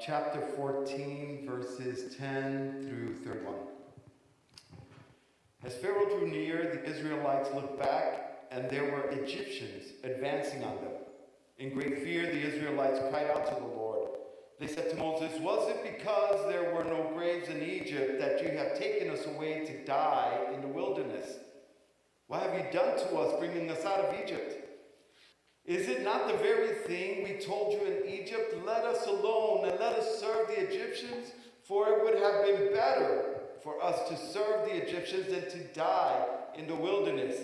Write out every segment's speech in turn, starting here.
chapter 14, verses 10 through 31. As Pharaoh drew near, the Israelites looked back, and there were Egyptians advancing on them. In great fear, the Israelites cried out to the Lord. They said to Moses, Was it because there were no graves in Egypt that you have taken us away to die in the wilderness? What have you done to us, bringing us out of Egypt? Is it not the very thing we told you in Egypt? Let us alone and let us serve the Egyptians, for it would have been better for us to serve the Egyptians than to die in the wilderness.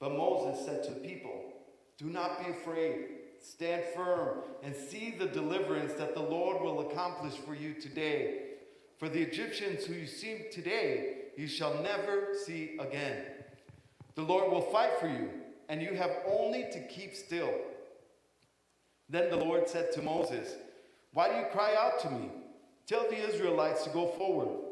But Moses said to the people, Do not be afraid. Stand firm and see the deliverance that the Lord will accomplish for you today. For the Egyptians who you see today, you shall never see again. The Lord will fight for you, and you have only to keep still. Then the Lord said to Moses, Why do you cry out to me? Tell the Israelites to go forward.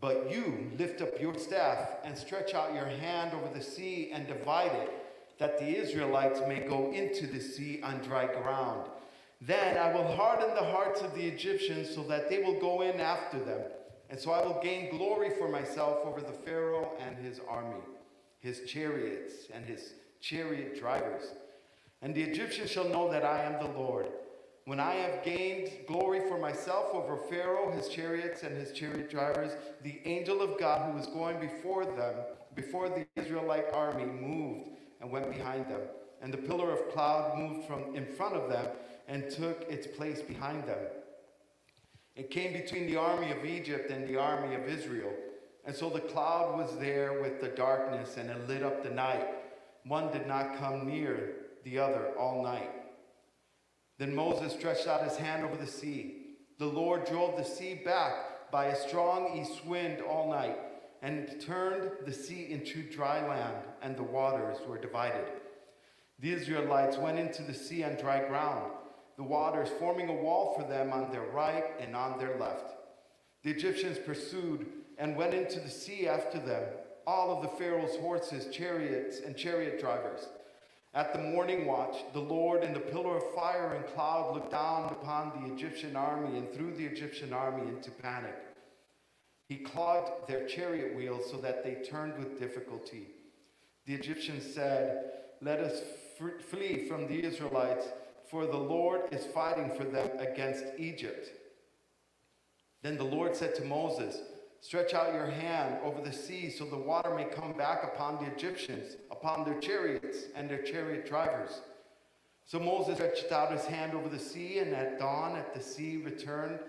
But you lift up your staff and stretch out your hand over the sea and divide it, that the Israelites may go into the sea on dry ground. Then I will harden the hearts of the Egyptians so that they will go in after them. And so I will gain glory for myself over the Pharaoh and his army, his chariots and his chariot drivers. And the Egyptians shall know that I am the Lord when I have gained glory for myself over Pharaoh, his chariots, and his chariot drivers, the angel of God who was going before them, before the Israelite army, moved and went behind them. And the pillar of cloud moved from in front of them and took its place behind them. It came between the army of Egypt and the army of Israel. And so the cloud was there with the darkness and it lit up the night. One did not come near the other all night. Then Moses stretched out his hand over the sea. The Lord drove the sea back by a strong east wind all night and turned the sea into dry land, and the waters were divided. The Israelites went into the sea on dry ground, the waters forming a wall for them on their right and on their left. The Egyptians pursued and went into the sea after them, all of the Pharaoh's horses, chariots, and chariot drivers. At the morning watch, the Lord in the pillar of fire and cloud looked down upon the Egyptian army and threw the Egyptian army into panic. He clogged their chariot wheels so that they turned with difficulty. The Egyptians said, Let us flee from the Israelites, for the Lord is fighting for them against Egypt. Then the Lord said to Moses, Stretch out your hand over the sea so the water may come back upon the Egyptians, upon their chariots and their chariot drivers. So Moses stretched out his hand over the sea, and at dawn, at the sea returned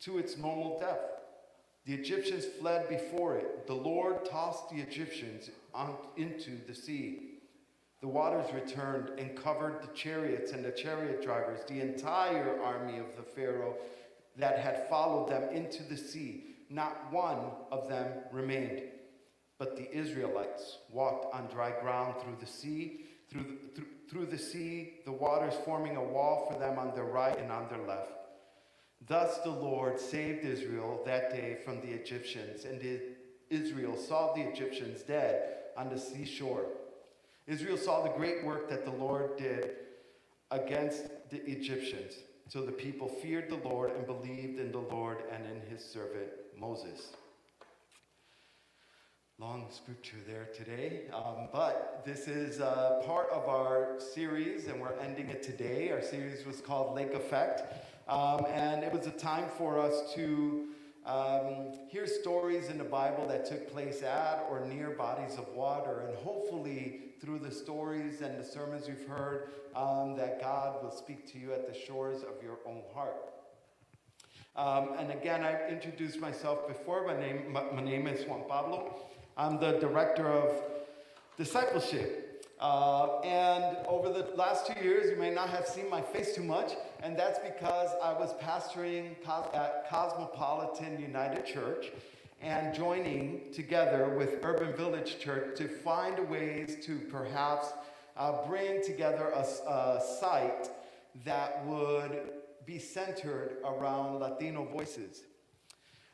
to its normal depth. The Egyptians fled before it. The Lord tossed the Egyptians on, into the sea. The waters returned and covered the chariots and the chariot drivers, the entire army of the Pharaoh that had followed them into the sea not one of them remained. But the Israelites walked on dry ground through the sea, through the, through, through the sea, the waters forming a wall for them on their right and on their left. Thus the Lord saved Israel that day from the Egyptians, and Israel saw the Egyptians dead on the seashore. Israel saw the great work that the Lord did against the Egyptians. So the people feared the Lord and believed in the Lord and in his servant Moses. Long scripture there today, um, but this is uh, part of our series, and we're ending it today. Our series was called Lake Effect, um, and it was a time for us to um, hear stories in the Bible that took place at or near bodies of water, and hopefully through the stories and the sermons you've heard, um, that God will speak to you at the shores of your own heart. Um, and again, I've introduced myself before. My name, my, my, name is Juan Pablo. I'm the director of discipleship. Uh, and over the last two years, you may not have seen my face too much, and that's because I was pastoring at Cosmopolitan United Church and joining together with Urban Village Church to find ways to perhaps uh, bring together a, a site that would be centered around Latino voices.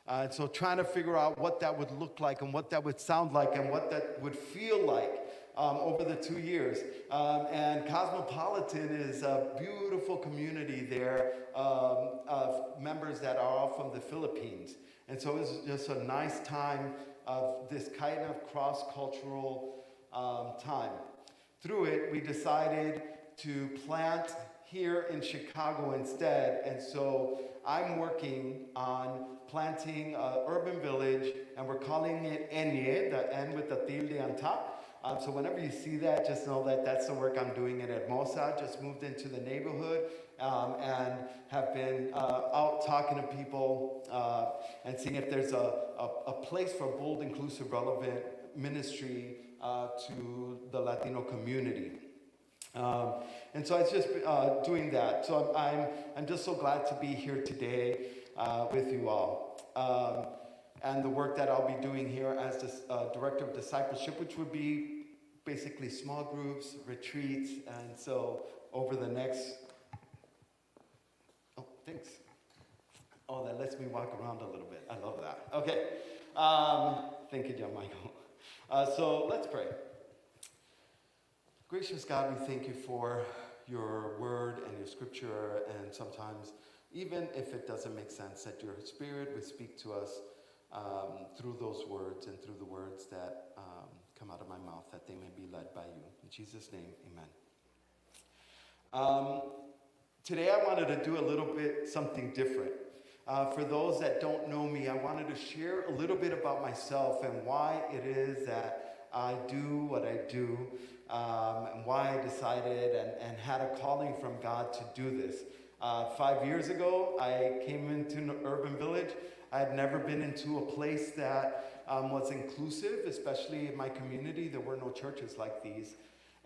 Uh, so trying to figure out what that would look like and what that would sound like and what that would feel like um, over the two years. Um, and Cosmopolitan is a beautiful community there um, of members that are all from the Philippines. And so it was just a nice time of this kind of cross cultural um, time. Through it, we decided to plant here in Chicago instead. And so I'm working on planting an urban village, and we're calling it Enye, the N with the tilde on top. Um, so whenever you see that, just know that that's the work I'm doing at Hermosa. Just moved into the neighborhood um, and have been uh, out talking to people uh, and seeing if there's a, a, a, place for bold, inclusive, relevant ministry uh, to the Latino community. Um, and so it's just uh, doing that. So I'm, I'm, I'm, just so glad to be here today uh, with you all. Um, and the work that I'll be doing here as the uh, director of discipleship, which would be basically small groups, retreats, and so over the next. Oh, thanks. Oh, that lets me walk around a little bit. I love that. Okay. Um, thank you, John Michael. Uh, so let's pray. Gracious God, we thank you for your word and your scripture, and sometimes, even if it doesn't make sense, that your spirit would speak to us um, through those words and through the words that um, come out of my mouth, that they may be led by you. In Jesus' name, amen. Um, today, I wanted to do a little bit something different. Uh, for those that don't know me, I wanted to share a little bit about myself and why it is that I do what I do um, and why I decided and, and had a calling from God to do this. Uh, five years ago, I came into an urban village. I had never been into a place that um, was inclusive, especially in my community. There were no churches like these.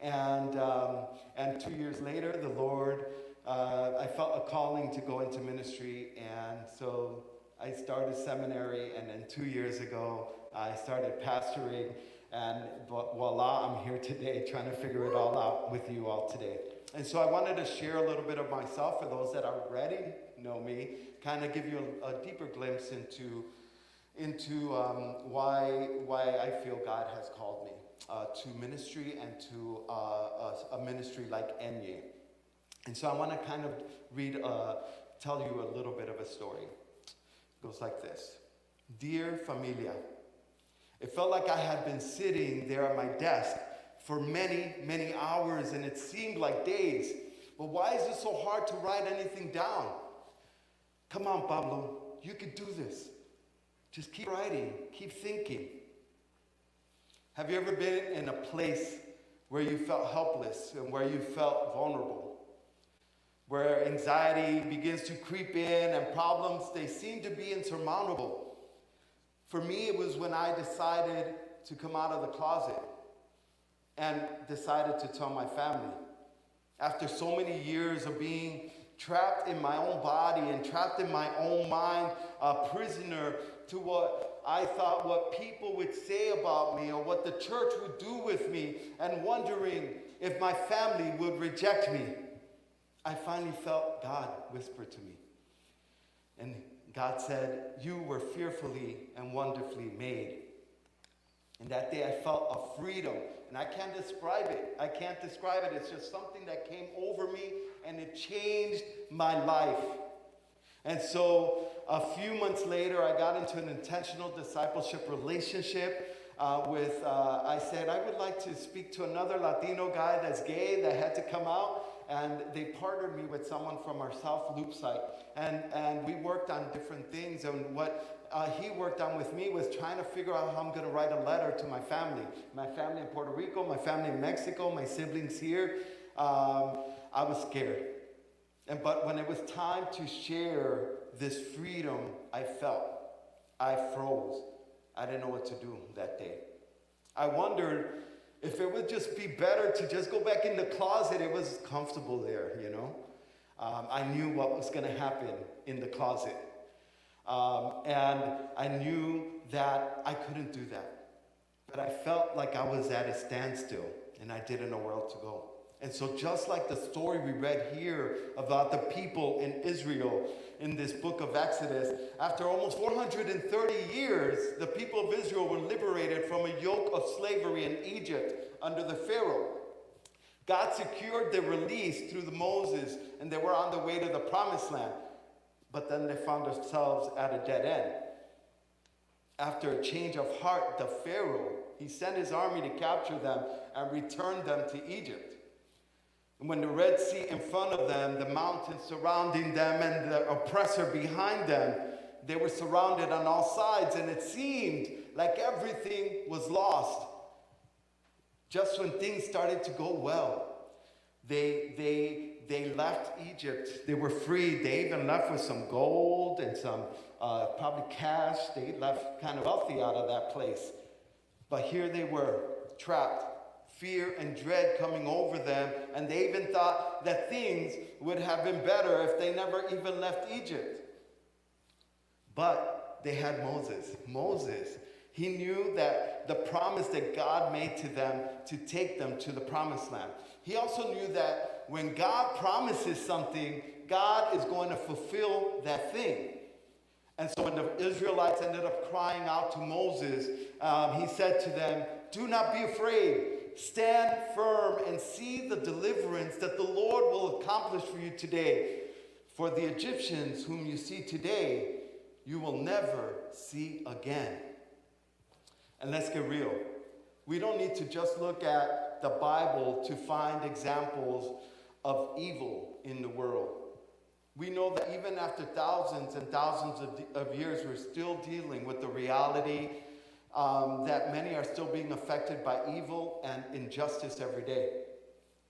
And, um, and two years later, the Lord, uh, I felt a calling to go into ministry. And so I started seminary, and then two years ago, I started pastoring. And voila, I'm here today trying to figure it all out with you all today. And so I wanted to share a little bit of myself for those that already know me, kind of give you a, a deeper glimpse into, into um, why, why I feel God has called me uh, to ministry and to uh, a, a, ministry like Enye. And so I want to kind of read, uh, tell you a little bit of a story. It goes like this Dear familia, it felt like I had been sitting there at my desk for many, many hours and it seemed like days. But why is it so hard to write anything down? Come on, Pablo, you could do this. Just keep writing, keep thinking. Have you ever been in a place where you felt helpless and where you felt vulnerable? Where anxiety begins to creep in and problems, they seem to be insurmountable. For me, it was when I decided to come out of the closet and decided to tell my family. After so many years of being trapped in my own body and trapped in my own mind, a prisoner to what I thought what people would say about me or what the church would do with me, and wondering if my family would reject me, I finally felt God whisper to me. And God said, You were fearfully and wonderfully made. And that day I felt a freedom. And I can't describe it. I can't describe it. It's just something that came over me and it changed my life. And so a few months later, I got into an intentional discipleship relationship. Uh, with, uh, I said, I would like to speak to another Latino guy that's gay that had to come out and they partnered me with someone from our South Loop site. And, and we worked on different things. And what uh, he worked on with me was trying to figure out how I'm going to write a letter to my family. My family in Puerto Rico, my family in Mexico, my siblings here. Um, I was scared. And, but when it was time to share this freedom I felt, I froze. I didn't know what to do that day. I wondered if it would just be better to just go back in the closet, it was comfortable there, you know. Um, I knew what was going to happen in the closet. Um, and I knew that I couldn't do that. But I felt like I was at a standstill and I didn't know where else to go. And so, just like the story we read here about the people in Israel in this book of Exodus, after almost 430 years, the people of Israel were liberated from a yoke of slavery in Egypt under the Pharaoh. God secured their release through the Moses, and they were on the way to the promised land. But then they found themselves at a dead end. After a change of heart, the Pharaoh, he sent his army to capture them and return them to Egypt. And when the Red Sea in front of them, the mountains surrounding them, and the oppressor behind them, they were surrounded on all sides, and it seemed like everything was lost. Just when things started to go well, they, they, they left Egypt. They were free. They even left with some gold and some uh, probably cash. They left kind of wealthy out of that place. But here they were, trapped. Fear and dread coming over them, and they even thought that things would have been better if they never even left Egypt. But they had Moses. Moses, he knew that the promise that God made to them to take them to the promised land. He also knew that when God promises something, God is going to fulfill that thing. And so when the Israelites ended up crying out to Moses, um, he said to them, Do not be afraid. Stand firm and see the deliverance that the Lord will accomplish for you today. For the Egyptians whom you see today, you will never see again. And let's get real. We don't need to just look at the Bible to find examples of evil in the world. We know that even after thousands and thousands of, of years, we're still dealing with the reality um, that many are still being affected by evil and injustice every day.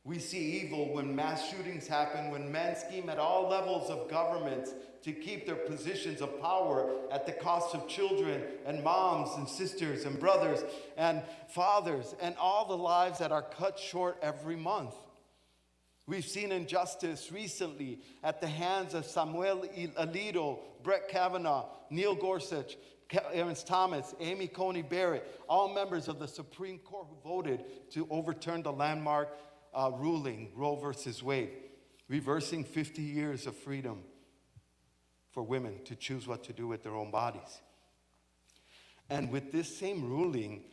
We see evil when mass shootings happen, when men scheme at all levels of government to keep their positions of power at the cost of children and moms and sisters and brothers and fathers and all the lives that are cut short every month. We've seen injustice recently at the hands of Samuel Alito, Brett Kavanaugh, Neil Gorsuch, Clarence Thomas, Amy Coney Barrett, all members of the Supreme Court who voted to overturn the landmark uh, ruling, Roe versus Wade, reversing 50 years of freedom for women to choose what to do with their own bodies. And with this same ruling,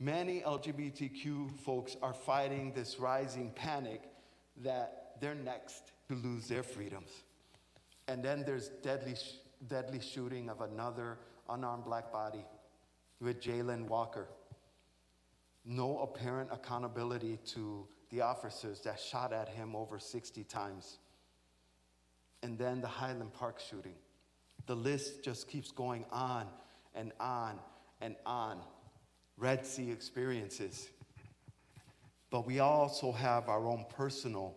many LGBTQ folks are fighting this rising panic that they're next to lose their freedoms. And then there's deadly, deadly shooting of another unarmed black body with Jayland Walker. No apparent accountability to the officers that shot at him over 60 times. And then the Highland Park shooting. The list just keeps going on and on and on. Red Sea experiences. But we also have our own personal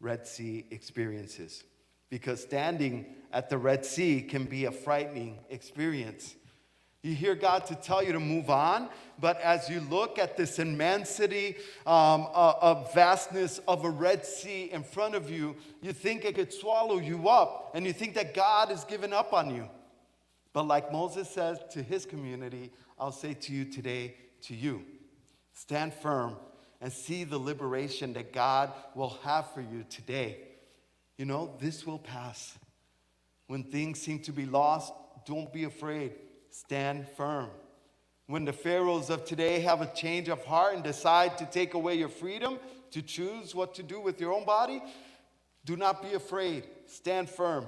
Red Sea experiences. Because standing at the Red Sea can be a frightening experience. You hear God to tell you to move on, but as you look at this immensity um, of vastness of a Red Sea in front of you, you think it could swallow you up, and you think that God has given up on you. But like Moses says to his community, I'll say to you today, to you, stand firm and see the liberation that God will have for you today. You know, this will pass. When things seem to be lost, don't be afraid stand firm. When the Pharaohs of today have a change of heart and decide to take away your freedom to choose what to do with your own body, do not be afraid. Stand firm.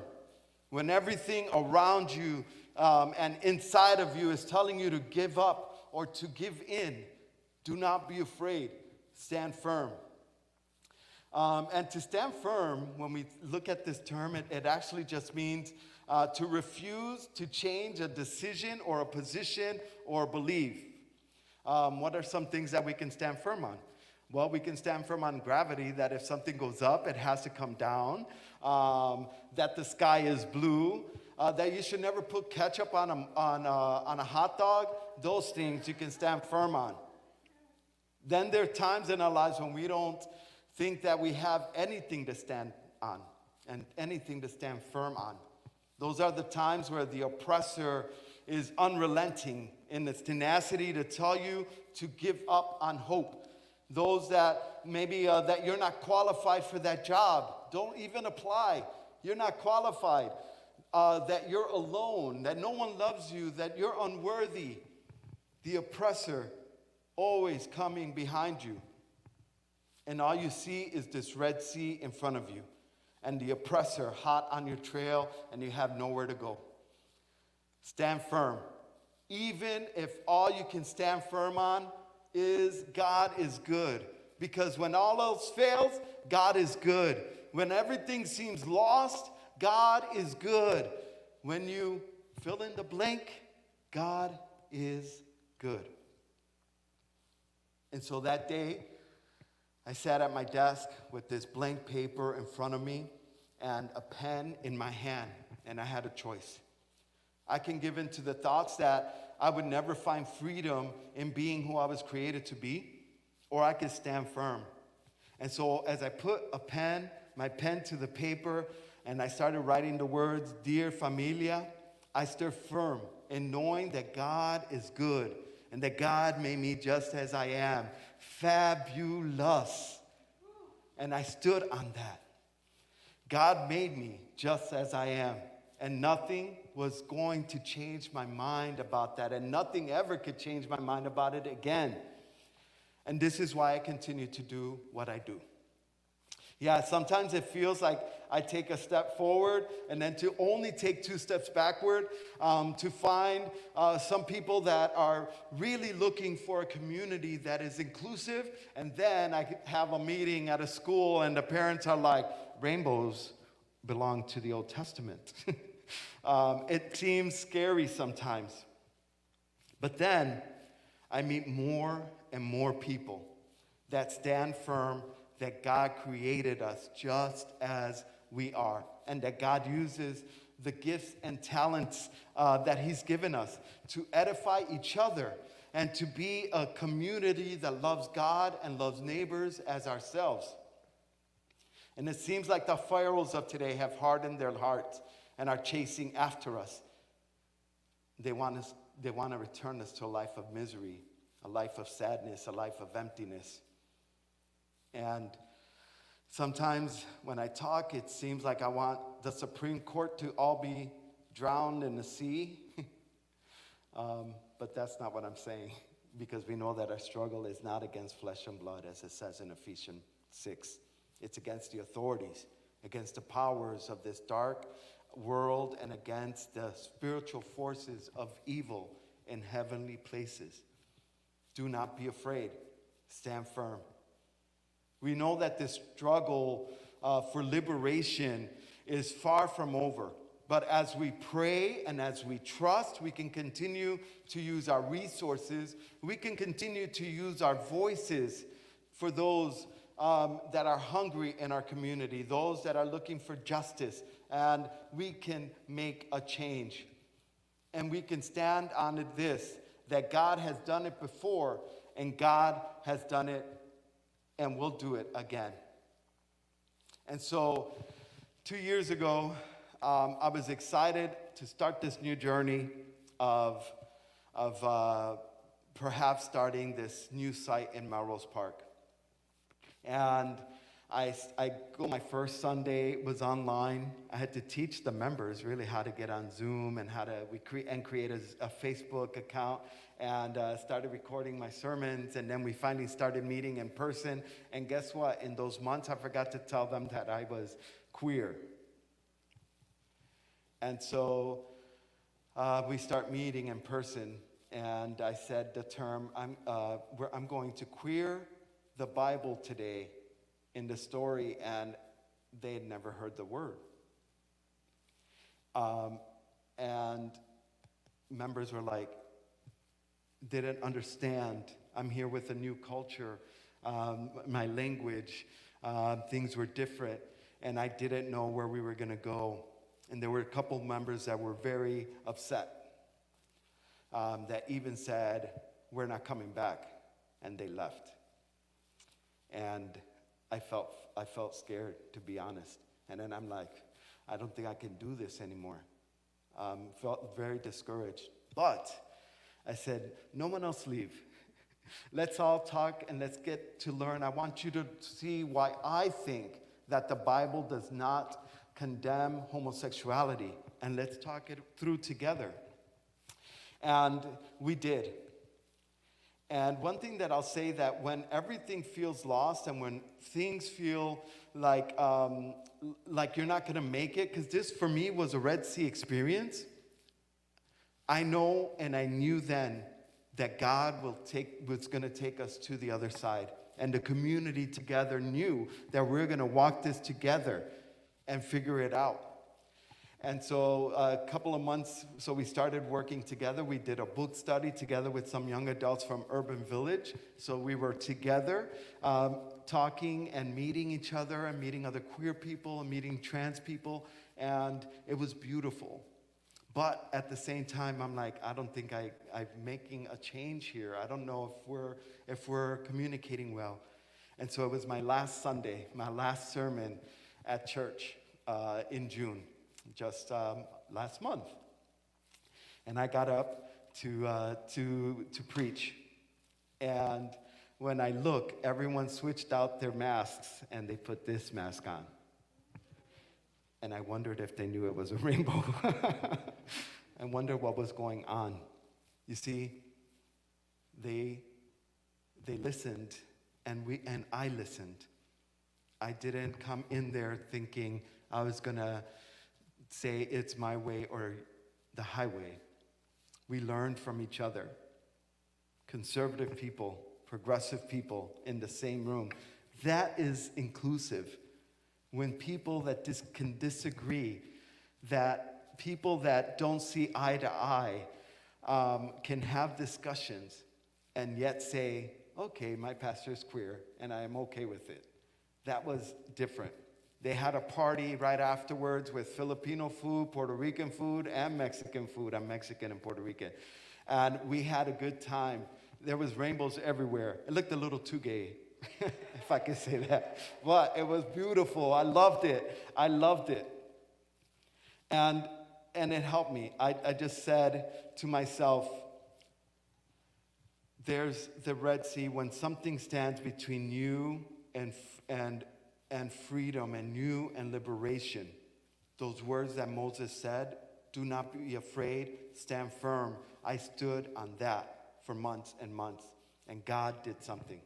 When everything around you um, and inside of you is telling you to give up or to give in, do not be afraid. Stand firm. Um, and to stand firm, when we look at this term, it, it actually just means uh, to refuse to change a decision or a position or belief. Um, what are some things that we can stand firm on? Well, we can stand firm on gravity, that if something goes up, it has to come down, um, that the sky is blue, uh, that you should never put ketchup on a, on, a, on a hot dog. Those things you can stand firm on. Then there are times in our lives when we don't think that we have anything to stand on and anything to stand firm on. Those are the times where the oppressor is unrelenting in its tenacity to tell you to give up on hope. Those that maybe uh, that you're not qualified for that job, don't even apply. You're not qualified. Uh, that you're alone, that no one loves you, that you're unworthy. The oppressor always coming behind you. And all you see is this Red Sea in front of you and the oppressor hot on your trail, and you have nowhere to go. Stand firm. Even if all you can stand firm on is God is good. Because when all else fails, God is good. When everything seems lost, God is good. When you fill in the blank, God is good. And so that day, I sat at my desk with this blank paper in front of me and a pen in my hand, and I had a choice. I can give in to the thoughts that I would never find freedom in being who I was created to be, or I could stand firm. And so, as I put a pen, my pen to the paper, and I started writing the words, Dear Familia, I stood firm in knowing that God is good and that God made me just as I am. Fabulous. And I stood on that. God made me just as I am. And nothing was going to change my mind about that. And nothing ever could change my mind about it again. And this is why I continue to do what I do. Yeah, sometimes it feels like I take a step forward and then to only take two steps backward, um, to find uh, some people that are really looking for a community that is inclusive. And then I have a meeting at a school and the parents are like, rainbows belong to the Old Testament. um, it seems scary sometimes. But then I meet more and more people that stand firm that God created us just as we are, and that God uses the gifts and talents uh, that He's given us to edify each other and to be a community that loves God and loves neighbors as ourselves. And it seems like the pharaohs of today have hardened their hearts and are chasing after us. They want, us, they want to return us to a life of misery, a life of sadness, a life of emptiness. And sometimes when I talk, it seems like I want the Supreme Court to all be drowned in the sea. um, but that's not what I'm saying, because we know that our struggle is not against flesh and blood, as it says in Ephesians 6. It's against the authorities, against the powers of this dark world, and against the spiritual forces of evil in heavenly places. Do not be afraid. Stand firm. We know that this struggle uh, for liberation is far from over. But as we pray and as we trust, we can continue to use our resources. We can continue to use our voices for those um, that are hungry in our community, those that are looking for justice, and we can make a change. And we can stand on this that God has done it before, and God has done it and we'll do it again. And so, two years ago, um, I was excited to start this new journey of, of uh, perhaps starting this new site in Melrose Park. And I, I go my first Sunday was online. I had to teach the members really how to get on Zoom and how to we create and create a, a Facebook account and uh, started recording my sermons. And then we finally started meeting in person. And guess what? In those months, I forgot to tell them that I was queer. And so uh, we start meeting in person. And I said the term, I'm, uh, I'm going to queer the Bible today in the story, and they had never heard the word. Um, and members were like, didn't understand. I'm here with a new culture, um, my language, uh, things were different, and I didn't know where we were going to go. And there were a couple members that were very upset, um, that even said, We're not coming back, and they left. And I felt, I felt scared, to be honest. And then I'm like, I don't think I can do this anymore. Um, felt very discouraged. But I said, no one else leave. let's all talk and let's get to learn. I want you to see why I think that the Bible does not condemn homosexuality. And let's talk it through together. And we did. And one thing that I'll say that when everything feels lost and when things feel like, um, like you're not going to make it, because this for me was a Red Sea experience, I know and I knew then that God will take, was going to take us to the other side. And the community together knew that we're going to walk this together and figure it out. And so, a couple of months, so we started working together. We did a book study together with some young adults from Urban Village. So, we were together um, talking and meeting each other and meeting other queer people and meeting trans people. And it was beautiful. But at the same time, I'm like, I don't think I, I'm making a change here. I don't know if we're, if we're communicating well. And so it was my last Sunday, my last sermon at church uh, in June, just um, last month. And I got up to, uh, to, to preach. And when I look, everyone switched out their masks and they put this mask on and I wondered if they knew it was a rainbow. I wonder what was going on. You see, they, they listened, and, we, and I listened. I didn't come in there thinking I was going to say it's my way or the highway. We learned from each other. Conservative people, progressive people in the same room. That is inclusive when people that dis- can disagree, that people that don't see eye to eye um, can have discussions and yet say, okay, my pastor is queer and I am okay with it. That was different. They had a party right afterwards with Filipino food, Puerto Rican food, and Mexican food. I'm Mexican and Puerto Rican. And we had a good time. There was rainbows everywhere. It looked a little too gay, if I can say that. But it was beautiful. I loved it. I loved it. And, and it helped me. I, I just said to myself, there's the Red Sea when something stands between you and, and, and freedom and you and liberation. Those words that Moses said, do not be afraid, stand firm. I stood on that for months and months, and God did something.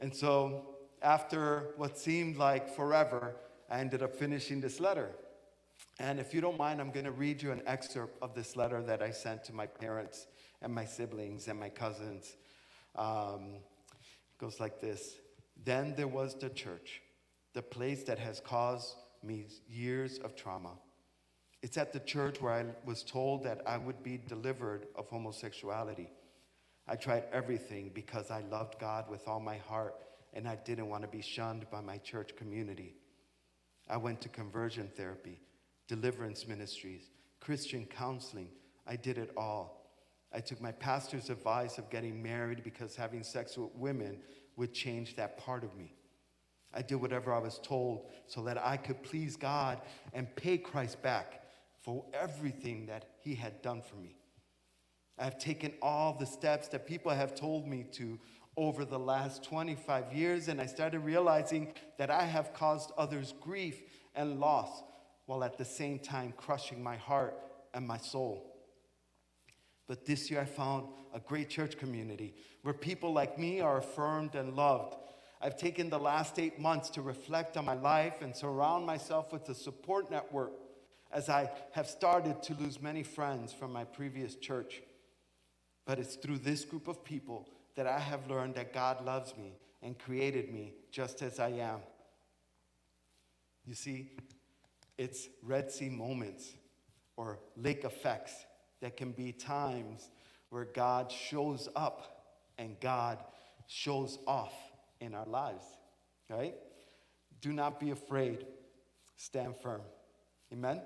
And so, after what seemed like forever, I ended up finishing this letter. And if you don't mind, I'm going to read you an excerpt of this letter that I sent to my parents and my siblings and my cousins. Um, it goes like this Then there was the church, the place that has caused me years of trauma. It's at the church where I was told that I would be delivered of homosexuality. I tried everything because I loved God with all my heart and I didn't want to be shunned by my church community. I went to conversion therapy, deliverance ministries, Christian counseling. I did it all. I took my pastor's advice of getting married because having sex with women would change that part of me. I did whatever I was told so that I could please God and pay Christ back for everything that he had done for me. I've taken all the steps that people have told me to over the last 25 years, and I started realizing that I have caused others grief and loss while at the same time crushing my heart and my soul. But this year I found a great church community where people like me are affirmed and loved. I've taken the last eight months to reflect on my life and surround myself with a support network as I have started to lose many friends from my previous church. But it's through this group of people that I have learned that God loves me and created me just as I am. You see, it's Red Sea moments or lake effects that can be times where God shows up and God shows off in our lives, right? Do not be afraid. Stand firm. Amen?